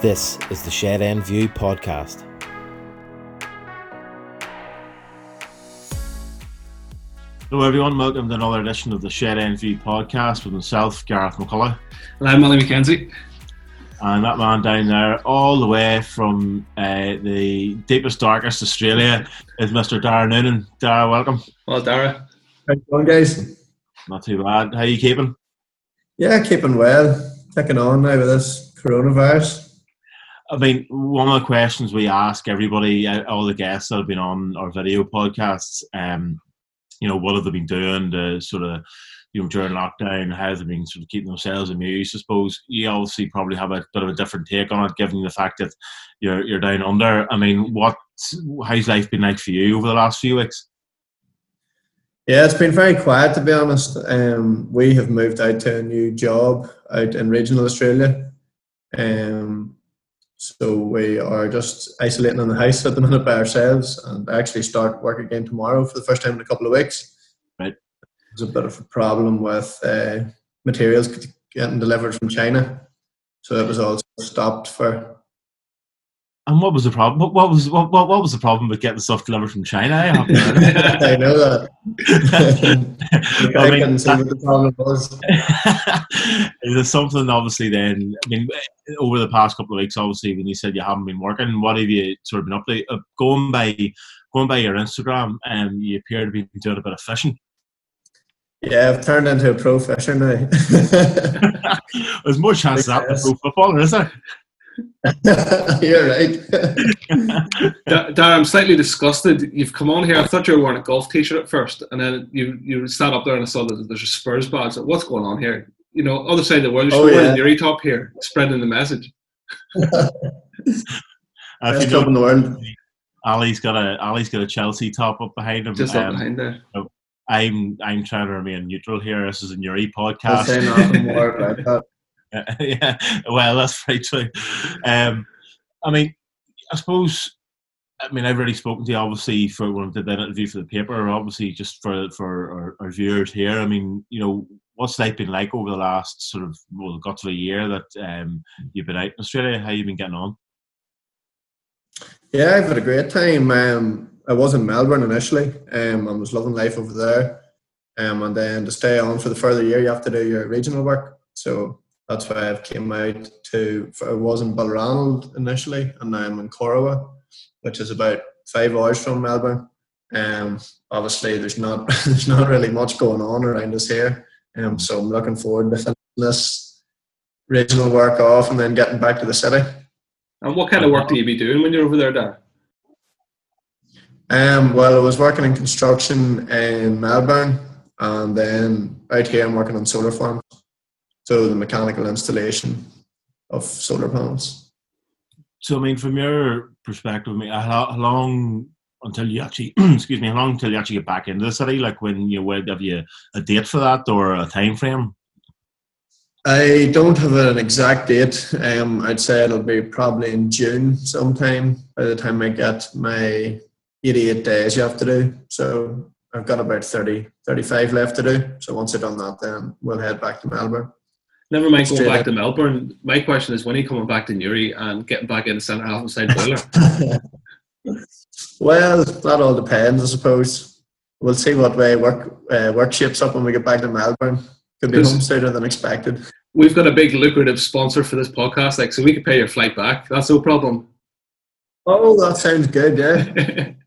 This is the Shed End View podcast. Hello, everyone. Welcome to another edition of the Shed End View podcast with myself, Gareth McCullough, And I'm Ally McKenzie. and that man down there, all the way from uh, the deepest, darkest Australia, is Mr. Dara Noonan. Dara, welcome. Well, Dara. How's it going, guys? Not too bad. How you keeping? Yeah, keeping well. Taking on now with this coronavirus. I mean, one of the questions we ask everybody, uh, all the guests that have been on our video podcasts, um, you know, what have they been doing to sort of, you know, during lockdown? How have they been sort of keeping themselves amused? I suppose you obviously probably have a bit of a different take on it, given the fact that you're you're down under. I mean, what how's life been like for you over the last few weeks? Yeah, it's been very quiet to be honest. Um, we have moved out to a new job out in regional Australia. Um, so we are just isolating in the house at the minute by ourselves and actually start work again tomorrow for the first time in a couple of weeks. Right. There's a bit of a problem with uh, materials getting delivered from China. So it was all stopped for And what was the problem? What, what was what, what what was the problem with getting stuff delivered from China? I haven't heard of it. I know that. I, I mean, couldn't see what the problem was. is there something obviously then i mean over the past couple of weeks obviously when you said you haven't been working what have you sort of been up to uh, going by going by your instagram and um, you appear to be doing a bit of fishing Yeah, I've turned into a pro fisher now. there's more chance of that with pro footballer is there You're right. Da- Dara, I'm slightly disgusted. You've come on here. I thought you were wearing a golf t-shirt at first, and then you you sat up there and I saw that there's a Spurs badge. So What's going on here? You know, other side of the world. You're Oh, still yeah. wearing your top here, spreading the message. Uh, if Best you club in the world. ali's got a ali's got a chelsea top up behind him Just up Um, behind there. i'm i'm trying to remain neutral here this is a Newry I'll podcast yeah, well, that's very true. Um, I mean, I suppose. I mean, I've already spoken to you, obviously, for when I did that interview for the paper. Obviously, just for for our, our viewers here. I mean, you know, what's life been like over the last sort of well, got to a year that um, you've been out in Australia? How you been getting on? Yeah, I've had a great time. Um, I was in Melbourne initially. Um, I was loving life over there. Um, and then to stay on for the further year, you have to do your regional work. So that's why I've came out to. I was in Balranald initially, and now I'm in Corowa, which is about five hours from Melbourne. Um, obviously, there's not there's not really much going on around us here. Um, so I'm looking forward to finishing this regional work off and then getting back to the city. And what kind of work do you be doing when you're over there, Dara? Um, well, I was working in construction in Melbourne, and then out here I'm working on solar farms. So the mechanical installation of solar panels. So, I mean, from your perspective, I mean, how, how long until you actually, excuse me, how long until you actually get back into the city? Like, when you would have you a date for that or a time frame? I don't have an exact date. Um, I'd say it'll be probably in June sometime by the time I get my 88 days you have to do. So I've got about 30, 35 left to do. So once I've done that, then we'll head back to Melbourne. Never mind going back to Melbourne. My question is when are you coming back to Newry and getting back in the centre half and side boiler? Well, that all depends, I suppose. We'll see what way work uh, work shapes up when we get back to Melbourne. Could be home sooner than expected. We've got a big lucrative sponsor for this podcast, like so we could pay your flight back. That's no problem. Oh, that sounds good. Yeah.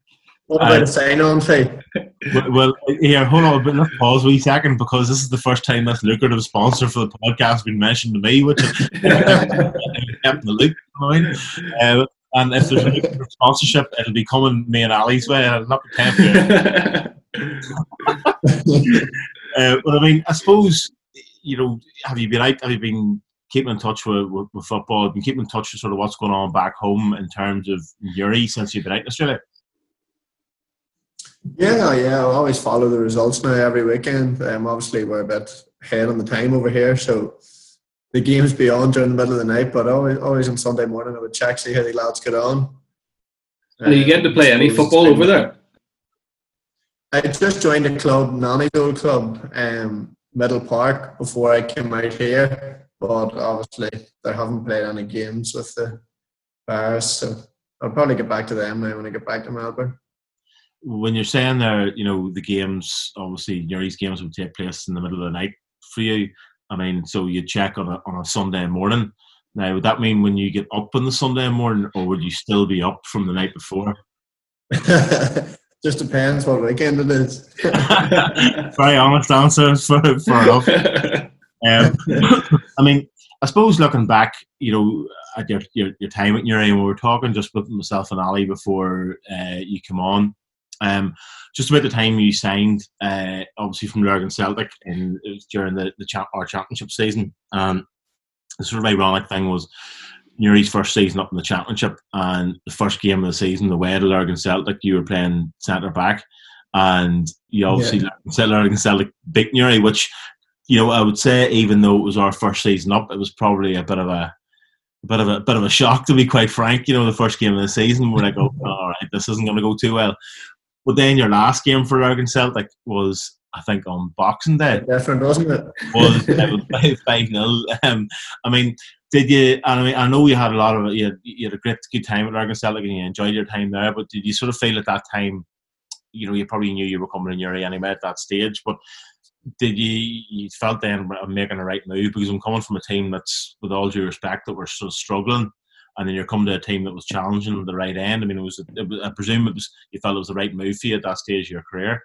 What about a sign-on fee? well, well, here, hold on, but let's pause a wee second because this is the first time this lucrative sponsor for the podcast has been mentioned to me, which is kept in the loop. you know what I mean? Uh, and if there's a lucrative sponsorship, it'll be coming me and Ali's way. I'll not be paying for it. Uh, but I mean, I suppose you know, have you been out? Have you been keeping in touch with, with, with football? Been keeping in touch with sort of what's going on back home in terms of Newry since you've been out in Australia? Yeah, yeah. I always follow the results now every weekend. Um, obviously, we're a bit ahead on the time over here, so the games be on during the middle of the night. But always, always on Sunday morning, I would check see how the lads get on. and are you getting to play any football over there? I just joined a club, Nanny's old club, um, Middle Park, before I came out here. but obviously they haven't played any games with the Bears, so I'll probably get back to them now when I get back to Melbourne. When you're saying there, you know, the games, obviously, these games would take place in the middle of the night for you. I mean, so you check on a, on a Sunday morning. Now, would that mean when you get up on the Sunday morning, or would you still be up from the night before? Just depends what weekend it is. Very honest answer, for, for enough. Um, I mean, I suppose looking back, you know, at your, your, your time at Newry, we were talking just with myself and Ali before uh, you come on. Um, just about the time you signed, uh, obviously from Lurgan Celtic, and it was during the, the our championship season. Um, the sort of ironic thing was Newry's first season up in the championship, and the first game of the season, the way to Lurgan Celtic, you were playing centre back, and you obviously yeah. Lurgan Celtic beat Newry, which you know I would say even though it was our first season up, it was probably a bit of a a bit of a bit of a shock to be quite frank. You know, the first game of the season, we're like, oh, all right, this isn't going to go too well. But then your last game for Lurgan Celtic was, I think, on Boxing Day. Different, wasn't it? was five nil. Um, I mean, did you? I mean, I know you had a lot of you had, you had a great good time at Lurgan Celtic and you enjoyed your time there. But did you sort of feel at that time? You know, you probably knew you were coming in Newry anyway at that stage, but did you you felt then I'm making the right move because I'm coming from a team that's with all due respect that we're sort of struggling and then you're coming to a team that was challenging the right end. I mean, it was, it was, I presume it was you felt it was the right move for you at that stage of your career.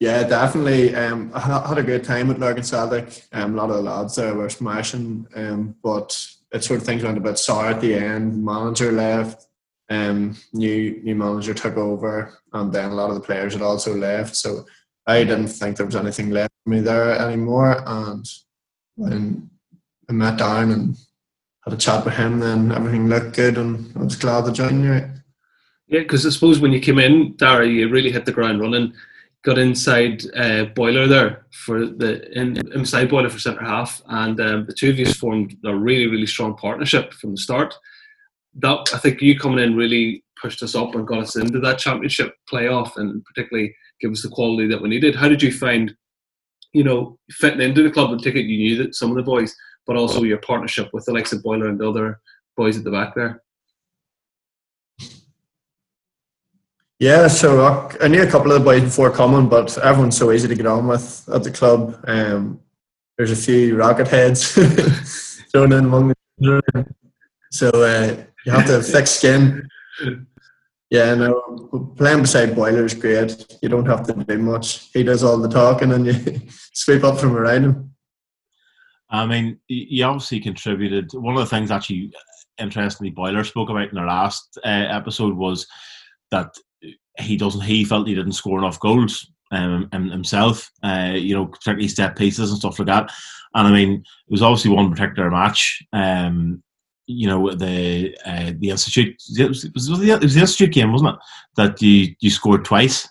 Yeah, definitely. Um, I had a good time at Lurgan Celtic. Um, a lot of the lads there were smashing, um, but it sort of things went a bit sour at the end. Manager left, um, new new manager took over, and then a lot of the players had also left. So I didn't think there was anything left for me there anymore. And when I met Darren and had a chat with him, then everything looked good, and I was glad to join you. Yeah, because I suppose when you came in, Dara, you really hit the ground running. Got inside uh, boiler there for the in, inside boiler for centre half, and um, the two of you formed a really really strong partnership from the start. That I think you coming in really pushed us up and got us into that championship playoff, and particularly give us the quality that we needed. How did you find, you know, fitting into the club and ticket? You knew that some of the boys but also your partnership with the likes of Boiler and the other boys at the back there. Yeah, so I knew a couple of the boys before coming, but everyone's so easy to get on with at the club. Um, there's a few rocket heads thrown in among the so uh, you have to have thick skin. Yeah, no, playing beside Boiler is great. You don't have to do much. He does all the talking, and you sweep up from around him. I mean, he obviously contributed. One of the things actually, interestingly, Boiler spoke about in the last uh, episode was that he doesn't. He felt he didn't score enough goals um, himself. Uh, you know, particularly set pieces and stuff like that. And I mean, it was obviously one particular match. Um, you know, the uh, the institute it was, it was, the, it was the institute game, wasn't it? That you you scored twice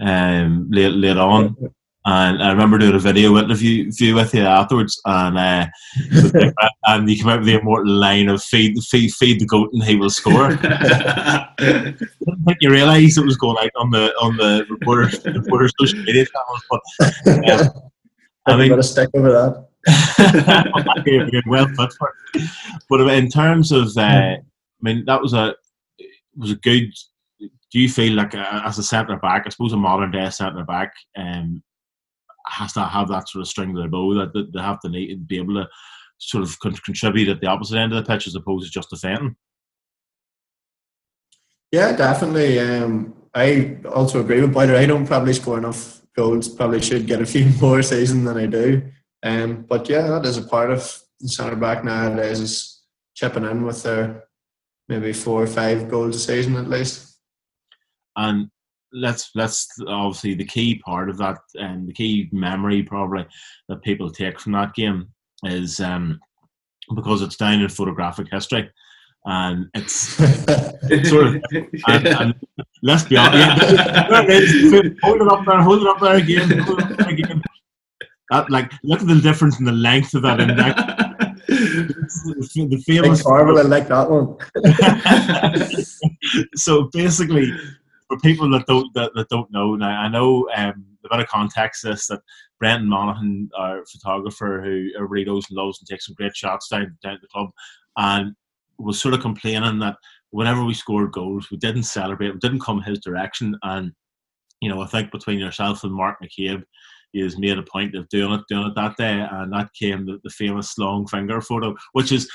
um, late, late on. And I remember doing a video interview with you afterwards, and uh, and you came out with the immortal line of "feed, feed, feed the goat, and he will score." I didn't think you realised it was going out on the on the reporters reporters social media channels, but um, I mean, got to stick over that. well put for it. But in terms of, uh, I mean, that was a was a good. Do you feel like uh, as a centre back, I suppose a modern day centre back, um, has to have that sort of string to their bow that, they have to need, be able to sort of contribute at the opposite end of the pitch as opposed to just defending. Yeah, definitely. Um, I also agree with Boiler. I don't probably score enough goals. Probably should get a few more season than I do. Um, but yeah, that is a part of the centre back nowadays is chipping in with their maybe four or five goals a season at least. And let's let's obviously the key part of that and the key memory probably that people take from that game is um, because it's down in photographic history and it's, it's sort of and, and let's be honest yeah, hold it up there hold it up there again, there again. That, like look at the difference in the length of that index the famous Marvel, I like that one. so basically, for people that don't that, that don't know now, I know um, a bit of context this that Brenton Monaghan, our photographer, who everybody knows and loves and takes some great shots down down at the club, and was sort of complaining that whenever we scored goals, we didn't celebrate, we didn't come his direction, and you know, I think between yourself and Mark McCabe, he has made a point of doing it, doing it that day, and that came the, the famous long finger photo, which is uh,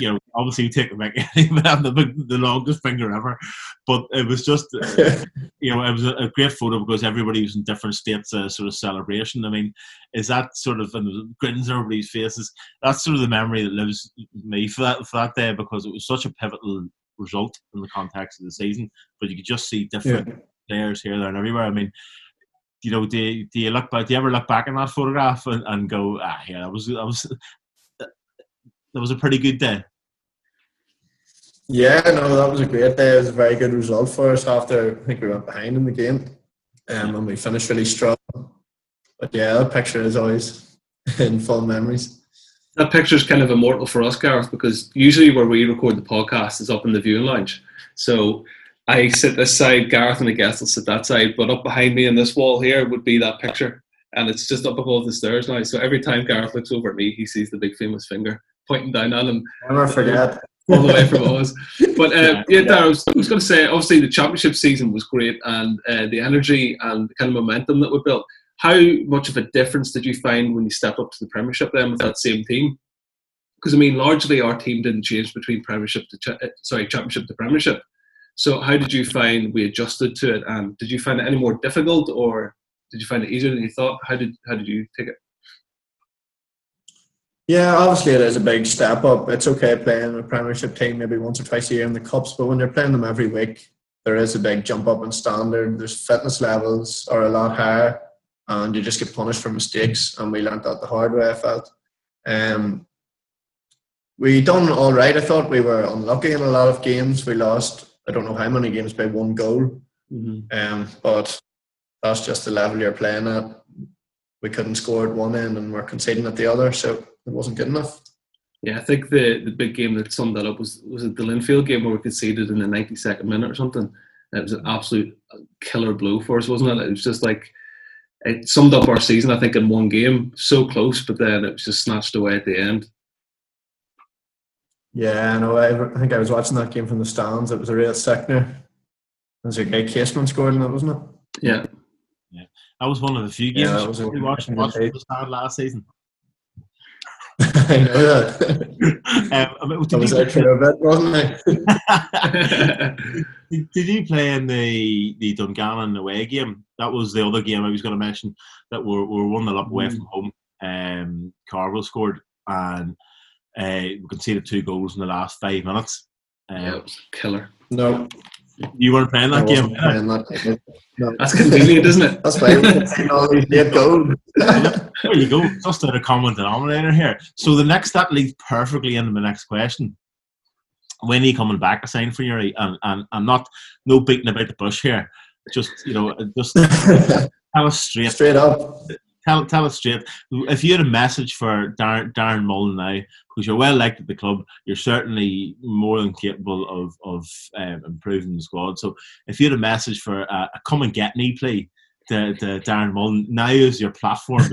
you know, obviously you take the mic, have the, the longest finger ever, but it was just, uh, you know, it was a, a, great photo because everybody was in different states of sort of celebration. I mean, is that sort of and grins on everybody's faces? That's sort of the memory that lives me for that for that day because it was such a pivotal result in the context of the season. But you could just see different yeah. players here, there, and everywhere. I mean, you know, do you, do you look back? Do you ever look back in that photograph and, and go, ah, yeah, that was that was that was a pretty good day. Yeah, no, that was a great day. It was a very good result for us after I think we went behind in the game, um, and we finished really strong. But yeah, that picture is always in full memories. That picture is kind of immortal for us, Gareth, because usually where we record the podcast is up in the viewing lounge. So I sit this side, Gareth and the guest will sit that side, but up behind me in this wall here would be that picture. And it's just up above the stairs now. So every time Gareth looks over at me, he sees the big famous finger pointing down at him. Never forget. All the way from us. But uh, yeah, Dar, I was, was going to say, obviously the championship season was great, and uh, the energy and the kind of momentum that we built. How much of a difference did you find when you stepped up to the Premiership then with that same team? Because I mean, largely our team didn't change between Premiership to cha- uh, sorry Championship to Premiership. So how did you find we adjusted to it, and did you find it any more difficult, or did you find it easier than you thought? How did how did you take it? Yeah, obviously it is a big step up. It's okay playing a Premiership team maybe once or twice a year in the cups, but when you're playing them every week, there is a big jump up in standard. There's fitness levels are a lot higher, and you just get punished for mistakes. And we learned that the hard way. I felt. Um, we done all right. I thought we were unlucky in a lot of games. We lost. I don't know how many games by one goal, mm-hmm. um, but that's just the level you're playing at. We couldn't score at one end, and we're conceding at the other. So it wasn't good enough. Yeah, I think the, the big game that summed that up was was it the Linfield game where we conceded in the 92nd minute or something. It was an absolute killer blow for us, wasn't it? It was just like it summed up our season, I think, in one game. So close, but then it was just snatched away at the end. Yeah, I know. I, think I was watching that game from the stands. It was a real sickener. It was a guy Casement scored in that, wasn't it? Yeah. Yeah. That was one of the few games yeah, we watched, watched the stand last season. I know that. um, I was out for a bit, wasn't I? did, you play in the the Dungannon away game? That was the other game I was going to mention. That we're we're one nil up away mm. from home. Um, Carwell scored and uh, we conceded two goals in the last five minutes. Um, yeah, it was killer. No, you weren't playing that game. Playing that no. That's convenient, isn't it? That's why we're all these late goals. there you go. Just out a common denominator here. So the next that leads perfectly into my next question. When are you coming back, a sign for you? And, and I'm not no beating about the bush here. Just you know, just tell us straight. Straight up tell tell us straight. If you had a message for Darren, Darren Mullen now, because you're well liked at the club, you're certainly more than capable of of um, improving the squad. So if you had a message for uh, a come and get me play to, to Darren Mullen, now is your platform.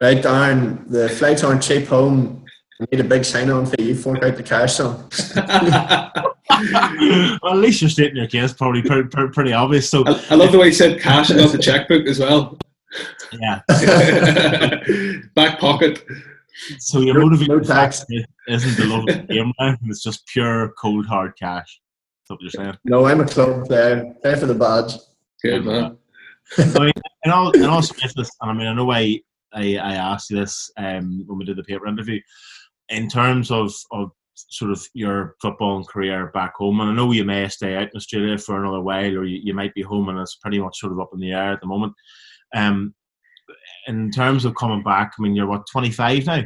right, Darren. The flights aren't cheap home. I need a big sign on for you. Fork out the cash, son. well, at least you're stating your case. Probably pretty, pretty obvious. So I, I love the way you said cash and not the checkbook as well. Yeah. Back pocket. So your motivation no tax. isn't the love of the game now. It's just pure cold hard cash. That's what you're saying. No, I'm a club player. Play for the badge. Good man. I mean, in all, in all seriousness, and I mean, I know I, I, I asked you this um, when we did the paper interview in terms of, of sort of your football career back home, and I know you may stay out in Australia for another while, or you, you might be home, and it's pretty much sort of up in the air at the moment. Um, in terms of coming back, I mean, you're what 25 now,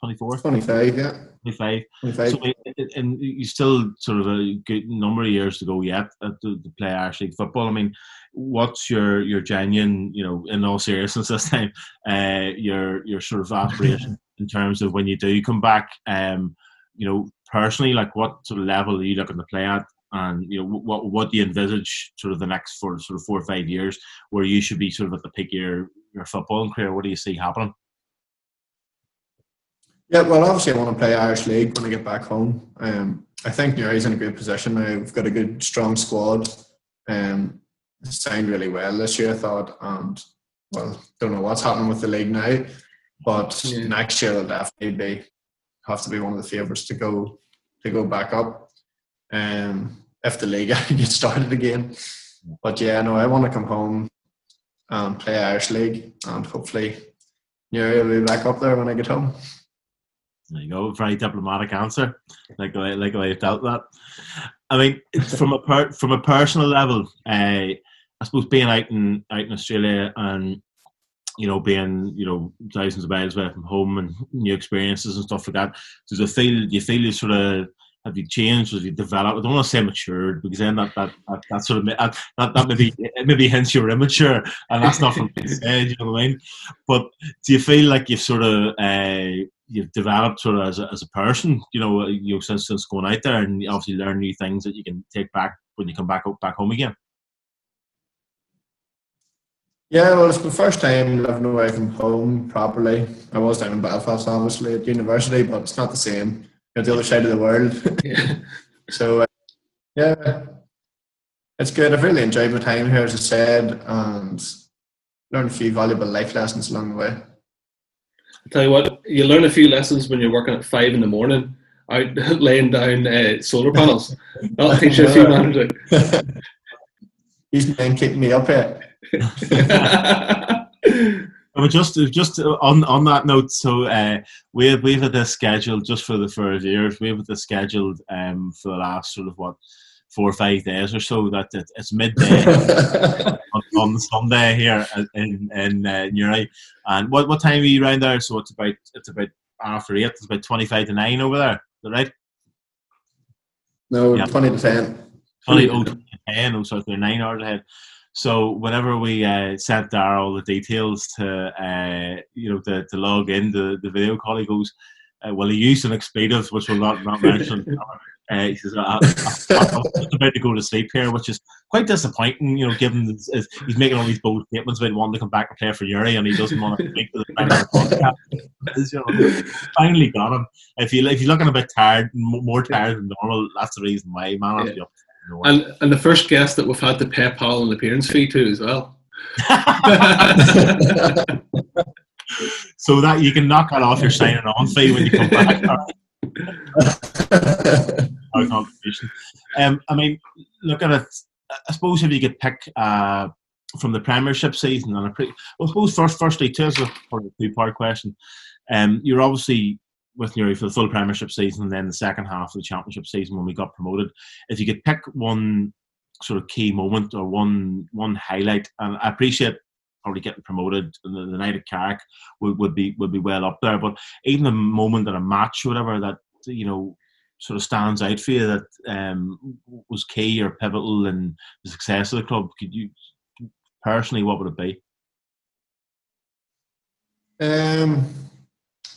24, 25, yeah, 25. 25. So, and you still sort of a good number of years to go yet to, to play Irish League football. I mean, what's your your genuine, you know, in all seriousness this time, uh, your your sort of aspiration in terms of when you do come back? Um, you know, personally, like what sort of level are you looking to play at? And you know what what do you envisage sort of the next four sort of four or five years where you should be sort of at the peak of your your footballing career? What do you see happening? Yeah, well, obviously, I want to play Irish League when I get back home. Um, I think Newry's in a good position now. We've got a good, strong squad. Um, signed really well this year, I thought, and well, don't know what's happening with the league now, but Yeah. next year they'll definitely be have to be one of the favourites to go to go back up. Um, if the league gets started again, but yeah, no, I want to come home and play Irish League, and hopefully Newry will be back up there when I get home. There you go. Very diplomatic answer. Like way, like you dealt that. I mean, from a per, from a personal level, uh, I suppose being out in out in Australia and you know being you know thousands of miles away from home and new experiences and stuff like that. Does it feel you feel you sort of have you changed? Have you developed? I don't want to say matured because then that that, that, that sort of that, that, maybe maybe hints you're immature, and that's not from said. You know what I mean? But do you feel like you've sort of uh, you've developed sort of as a, as a person? You know, you know, since since going out there and obviously learn new things that you can take back when you come back back home again. Yeah, well, it's my first time living away from home properly. I was down in Belfast, obviously, at university, but it's not the same. At the other side of the world. Yeah. so, uh, yeah, it's good. I've really enjoyed my time here, as I said, and learned a few valuable life lessons along the way. I tell you what, you learn a few lessons when you're working at five in the morning, out laying down uh, solar panels. That'll teach you a few manners. These men keeping me up here. I mean, just just on on that note, so uh, we have we've had this scheduled just for the first years. We have had this scheduled um, for the last sort of what four or five days or so. That it, it's midday on, on Sunday here in in uh, Newry. And what what time are you around there? So it's about it's about after eight. It's about twenty five to nine over there. Is that right? no, Yeah. 20 to 10. Twenty oh ten. Oh, so they're nine hours ahead. So whenever we uh, sent Dara the details to uh, you know to, to log in the, the video call, he goes, uh, "Well, he used an expletive, which will not not mention." Uh, he says, I, "I'm just about to go to sleep here," which is quite disappointing. You know, given this, is, he's making all these bold statements about wanting to come back and play for Newry, and he doesn't want to speak to the final podcast. You know, finally got him. If you if you're looking a bit tired, m- more tired than normal, that's the reason why. Man, Yeah. Yeah. and and the first guest that we've had to pay Paul an appearance fee to as well. so that you can knock that off your signing on fee when you come back. Our contribution. Um, I mean, look at it. I suppose if you could pick uh, from the Premiership season, and a pre- well, I suppose first, firstly, too, it's a probably a two-part question. Um, you're obviously with Newry for the full Premiership season, and then the second half of the Championship season when we got promoted. If you could pick one sort of key moment or one one highlight, and I appreciate probably getting promoted the, the night of Carrick would, would be would be well up there. But even a moment in a match or whatever that you know sort of stands out for you that um, was key or pivotal in the success of the club. Could you personally, what would it be? Um,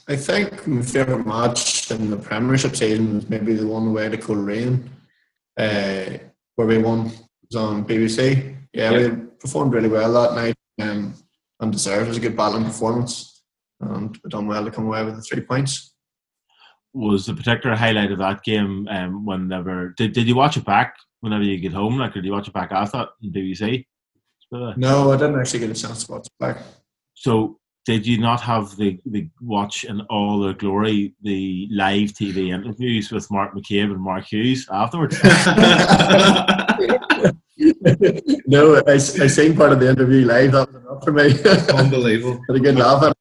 I think my favourite match in the Premiership season was maybe the one away to Coleraine, uh, where we won. It was on BBC. Yeah, Yeah. we performed really well that night um, and deserved. It was a good battling performance and we done well to come away with the three points. Was the particular highlight of that game um, whenever did, did you watch it back whenever you get home? Like, did you watch it back after that on BBC? No, I didn't actually get a chance to watch it back. So did you not have the, the watch in all their glory the live TV interviews with Mark McCabe and Mark Hughes afterwards? no, I, I seen part of the interview live. That was enough for me. Unbelievable. Had a good laugh at it.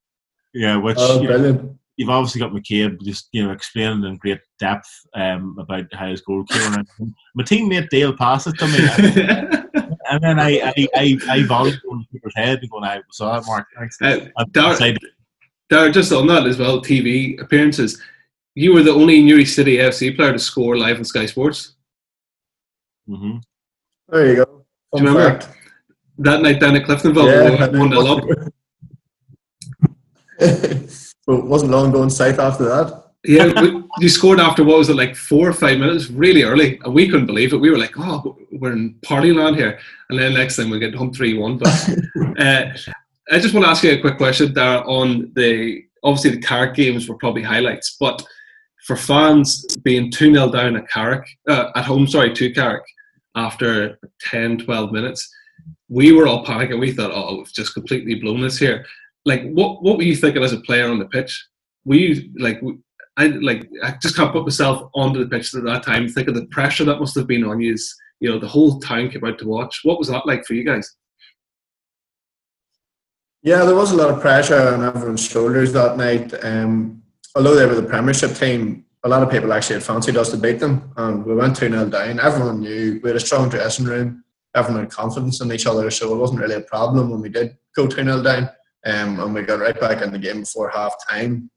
yeah, which Oh, You know, you've obviously got McCabe just you know explaining in great depth um, about how his goal came. My teammate Dale passed it to me, and then I I I, I volleyed on people's head and going, "I saw that, Mark." Thanks. Uh, And Dar- Dar, just on that as well, TV appearances. You were the only Newry City FC player to score live on Sky Sports. Mm-hmm. There you go. Do you remember? fact. That night down at Cliftonville, Yeah, 1 0 up. but it wasn't long going south after that. Yeah, we, you scored after what was it like four or five minutes, really early, and we couldn't believe it. We were like, "Oh, we're in party land here," and then next time we get home three one. But uh, I just want to ask you a quick question there on the obviously the Carrick games were probably highlights, but for fans being 2 0 down at Carrick, uh, at home, sorry, to Carrick after 10, 12 minutes, we were all panicking. We thought, oh, we've just completely blown this here. Like, what, what were you thinking as a player on the pitch? Were you like, I like, I just can't put myself onto the pitch at that time. Think of the pressure that must have been on you. You know, the whole town came out to watch. What was that like for you guys? Yeah, there was a lot of pressure on everyone's shoulders that night. Um, although they were the Premiership team, a lot of people actually had fancied us to beat them, and we went 2 0 down. Everyone knew we had a strong dressing room, everyone had confidence in each other, so it wasn't really a problem when we did go 2 0 down. Um, and we got right back in the game before half time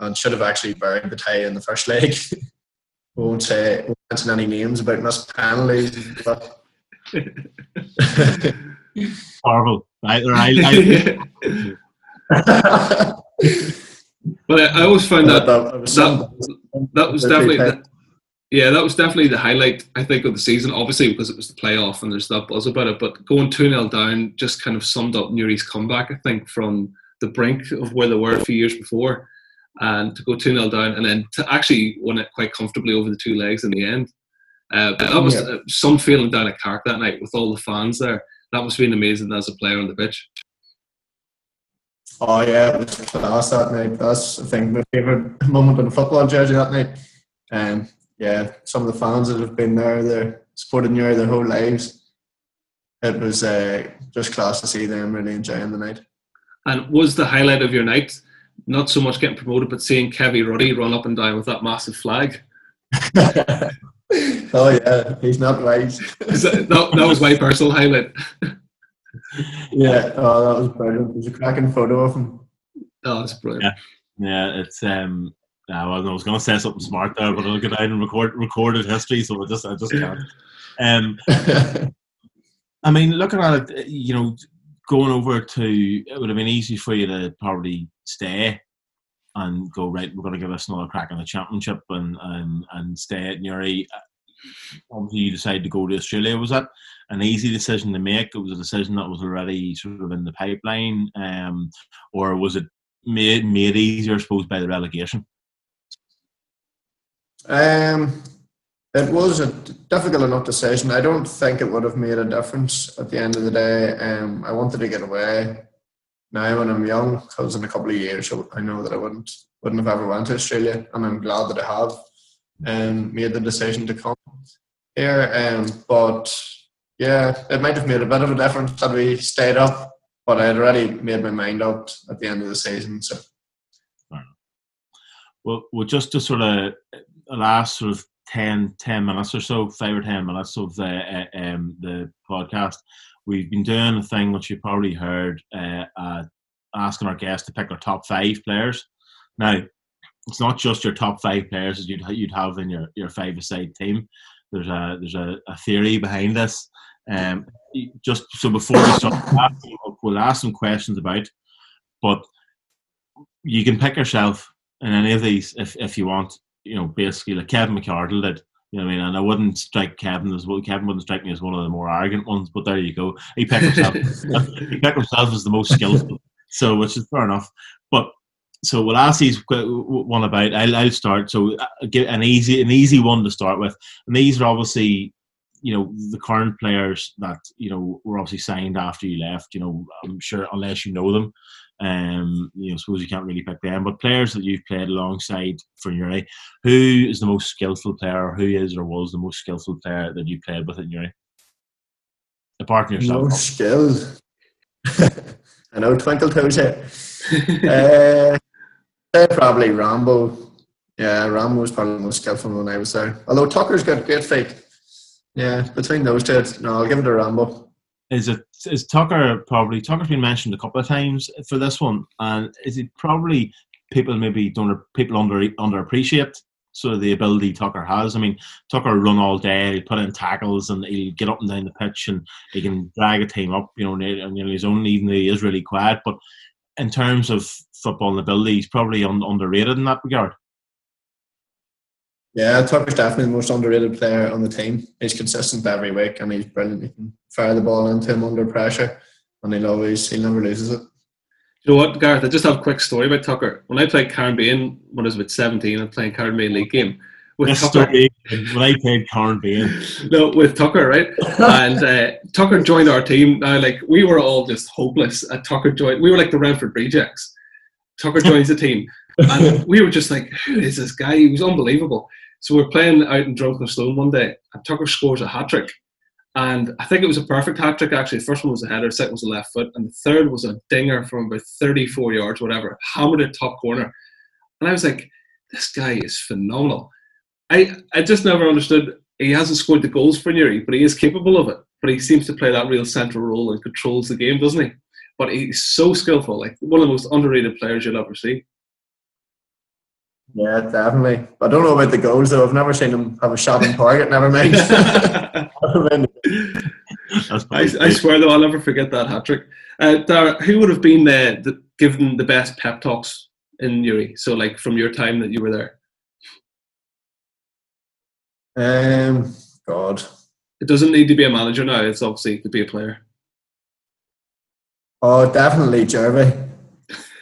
and should have actually buried the tie in the first leg. we won't say won't mention any names about missed penalties, but. Horrible. Right, right. But I, I always found that that, that, that was definitely the, yeah that was definitely the highlight I think of the season. Obviously because it was the playoff and there's that buzz about it. But going two 0 down just kind of summed up Newry's comeback. I think from the brink of where they were a few years before, and to go two 0 down and then to actually win it quite comfortably over the two legs in the end. Uh, that was yeah. some feeling down at Carrick that night with all the fans there. That must have been amazing as a player on the pitch. Oh yeah, it was class that night. That's I think my favourite moment in football jersey that night. And um, yeah, some of the fans that have been there, they're supporting you their whole lives. It was uh, just class to see them really enjoying the night. And was the highlight of your night not so much getting promoted, but seeing Kevy Ruddy run up and down with that massive flag? oh yeah, he's not right. that, that was my personal highlight yeah, oh, that was brilliant. There's a cracking photo of him. Oh, that's brilliant. Yeah, yeah it's um. Yeah, well, I was going to say something smart there, but I'll get out and record recorded history, so I just I just can't. Um, I mean, looking at it, you know, going over to it would have been easy for you to probably stay and go right. We're going to give us another crack in the championship and and and stay at Newry obviously you decided to go to Australia. Was that an easy decision to make? It was a decision that was already sort of in the pipeline, um, or was it made made easier, I suppose, by the relegation? Um, it was a difficult enough decision. I don't think it would have made a difference at the end of the day. Um, I wanted to get away now when I'm young, because in a couple of years I know that I wouldn't wouldn't have ever went to Australia, and I'm glad that I have um, made the decision to come here. Um, but yeah, it might have made a bit of a difference had we stayed up, but I had already made my mind up at the end of the season. So, well, well, just to sort of the last sort of 10, 10 minutes or so, five or ten minutes of the uh, um, the podcast, we've been doing a thing which you probably heard, uh, uh, asking our guests to pick our top five players. Now, it's not just your top five players as you'd you'd have in your your five side team. There's a there's a, a theory behind this. Um, just so before we start, we'll ask some questions about, but you can pick yourself in any of these if if you want. You know, basically like Kevin McArdle did. You know what I mean? And I wouldn't strike Kevin as well. Kevin wouldn't strike me as one of the more arrogant ones, but there you go. He picked himself. he picked himself as the most skillful. So, which is fair enough. But so we'll ask these one about. I'll, I'll start. So uh, get an easy an easy one to start with. And these are obviously you know the current players that you know were obviously signed after you left. You know, I'm sure unless you know them, um, you know, suppose you can't really pick them. But players that you've played alongside for Newry, who is the most skillful player? Who is or was the most skillful player that you played with at Newry? Apart from yourself, most skilled. I know Twinkle Toes here. uh, probably Rambo. Yeah, Rambo was probably the most skillful when I was there. Although Tucker's got a great feet. Yeah, between those two, no, I'll give it to Rambo. Is it is Tucker probably Tucker's been mentioned a couple of times for this one, and is it probably people maybe don't people under underappreciate sort of the ability Tucker has. I mean, Tucker run all day, he put in tackles, and he'll get up and down the pitch, and he can drag a team up. You know, and he's only even though he is really quiet, but in terms of football ability, he's probably un- underrated in that regard. Yeah, Tucker's definitely the most underrated player on the team. He's consistent every week and he's brilliant. He can fire the ball into him under pressure and he'll always, he never loses it. You know what, Gareth? I just have a quick story about Tucker. When I played Caribbean when I was about 17, I was playing Caribbean League game. With This Tucker, story, when I played Caribbean, no, with Tucker, right? and uh, Tucker joined our team. Now, like we were all just hopeless. And Tucker joined. We were like the Renford rejects. Tucker joins the team, and we were just like, "Who is this guy?" He was unbelievable. So we're playing out in Drumcliffstone one day, and Tucker scores a hat trick. And I think it was a perfect hat trick. Actually, the first one was a header, second was a left foot, and the third was a dinger from about 34 yards, whatever, hammered it top corner. And I was like, "This guy is phenomenal." I, I just never understood. He hasn't scored the goals for Newry, but he is capable of it. But he seems to play that real central role and controls the game, doesn't he? But he's so skillful, like one of the most underrated players you'll ever see. Yeah, definitely. I don't know about the goals though. I've never seen him have a shot on target, never mind. Never mind. I, I swear though, I'll never forget that hat trick. Uh, Dara, who would have been the, the given the best pep talks in Newry? So, like from your time that you were there, um, God. it doesn't need to be a manager now. It's obviously to be a player. Oh, definitely Jervy.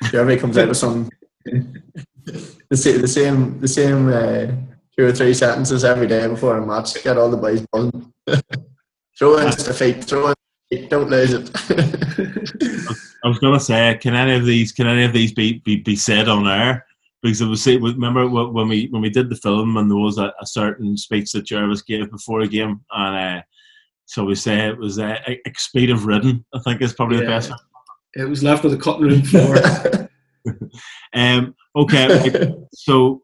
Jervy comes out with some the same the same the same uh, two or three sentences every day before a match. Get all the boys buzzing. throw in the feet, throw in feet, don't lose it. I was gonna say, can any of these can any of these be be, be said on air? Because it was say, remember when we when we did the film and there was a, a certain speech that Jervis gave before a game, and uh, so we say it was uh, expletive ridden. I think is probably the Yeah. best. It was left with a cutting room floor. Um, okay, so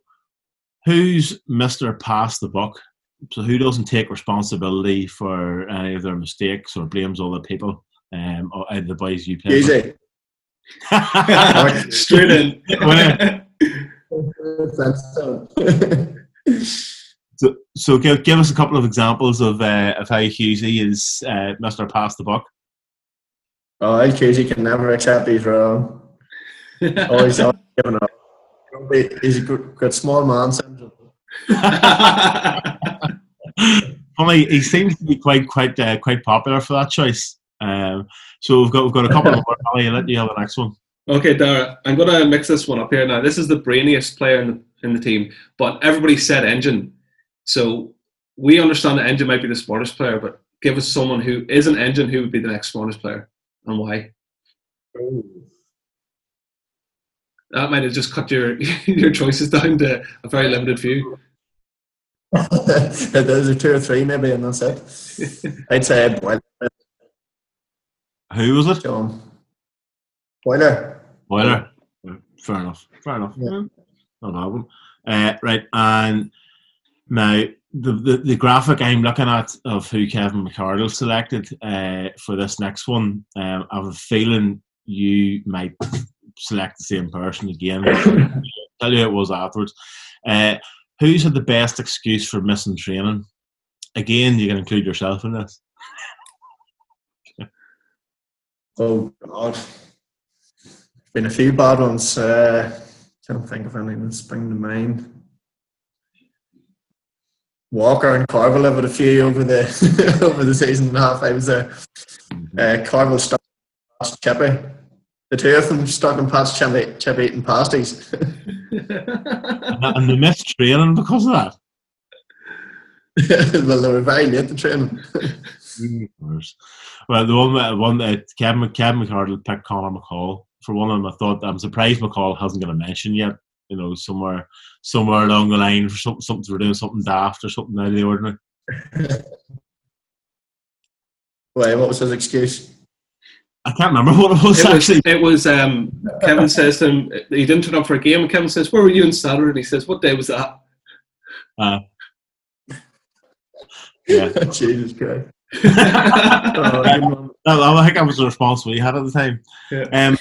who's Mister Pass the Buck? So who doesn't take responsibility for any of their mistakes or blames other people? Um, or the boys you play. Easy. Straight in. So, so give, give us a couple of examples of uh, of how Husey is uh, Mister Pass the Buck. oh, Cusey can never accept he's wrong. Always, always giving up. He's a good, good small man syndrome. Funny, he seems to be quite quite uh, quite popular for that choice. Um, so we've got we've got a couple of more. Ali, I'll let you have the next one. Okay, Dara, I'm going to mix this one up here now. This is the brainiest player in the, in the team, but everybody said Engine. So we understand that Engine might be the smartest player, but give us someone who is an Engine who would be the next smartest player and why. That might have just cut your your choices down to a very limited few. Those are two or three maybe, and that's it. I'd say Boiler. Who was it? John. Boiler. Boiler. Fair enough. Fair enough. Yeah. Not a problem. Uh, right, and now the, the the graphic I'm looking at of who Kevin McArdle selected uh, for this next one, um, I have a feeling you might select the same person again. tell you it was afterwards. Uh, who's had the best excuse for missing training? Again, you can include yourself in this. Oh God. Been a few bad ones. Uh, can't think of anything that spring to mind. Walker and Carville have had a few over the over the season and a half I was there. Uh, Carville past Chippy. The two of them stuck in past Chippy eating pasties. And, and they missed training because of that. well, they were very late to training. Well, the one that one that Kevin Kevin McArdle picked Connor McCall for one of them. I thought I'm surprised McCall hasn't got a mention yet. You know, somewhere somewhere along the line for something something we're doing something daft or something out of the ordinary. Wait, what was his excuse? I can't remember what it was It was, actually. it was um, Kevin says to him, he didn't turn up for a game, and Kevin says, Where were you on Saturday? And he says, What day was that? Uh, yeah, Jesus Christ. Oh, good. I, I think that was the response we had at the time. Yeah. Um,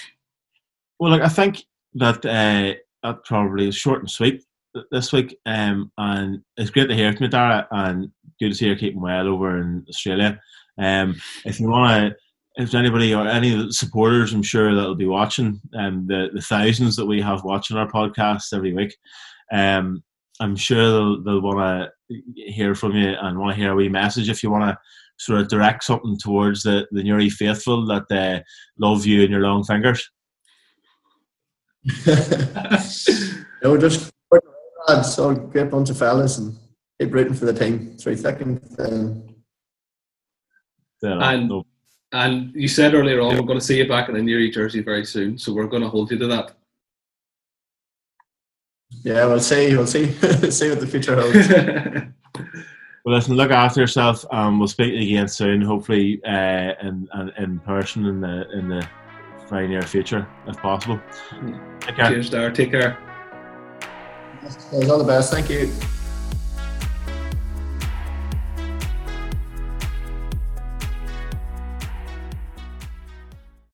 well, like I think that uh, that probably is short and sweet this week. Um, and it's great to hear from you, Dara, and good to see you're keeping well over in Australia. Um, if you want to, if anybody or any of the supporters, I'm sure that'll be watching, um, the the thousands that we have watching our podcast every week. Um, I'm sure they'll, they'll want to hear from you and want to hear a wee message if you want to sort of direct something towards the, the Newry faithful that they love you and your long fingers. no, just lads, all great bunch of fellas and keep rooting for the team through thick and thin. And, no. And you said earlier on, we're going to see you back in a Newry jersey very soon, so we're going to hold you to that. Yeah, we'll see. We'll see. see what the future holds. well, listen. Look after yourself. Um, we'll speak again soon. Hopefully, uh, in, in person in the in the very near future, if possible. Take care. Cheers, Dar. Take care. All the best. Thank you.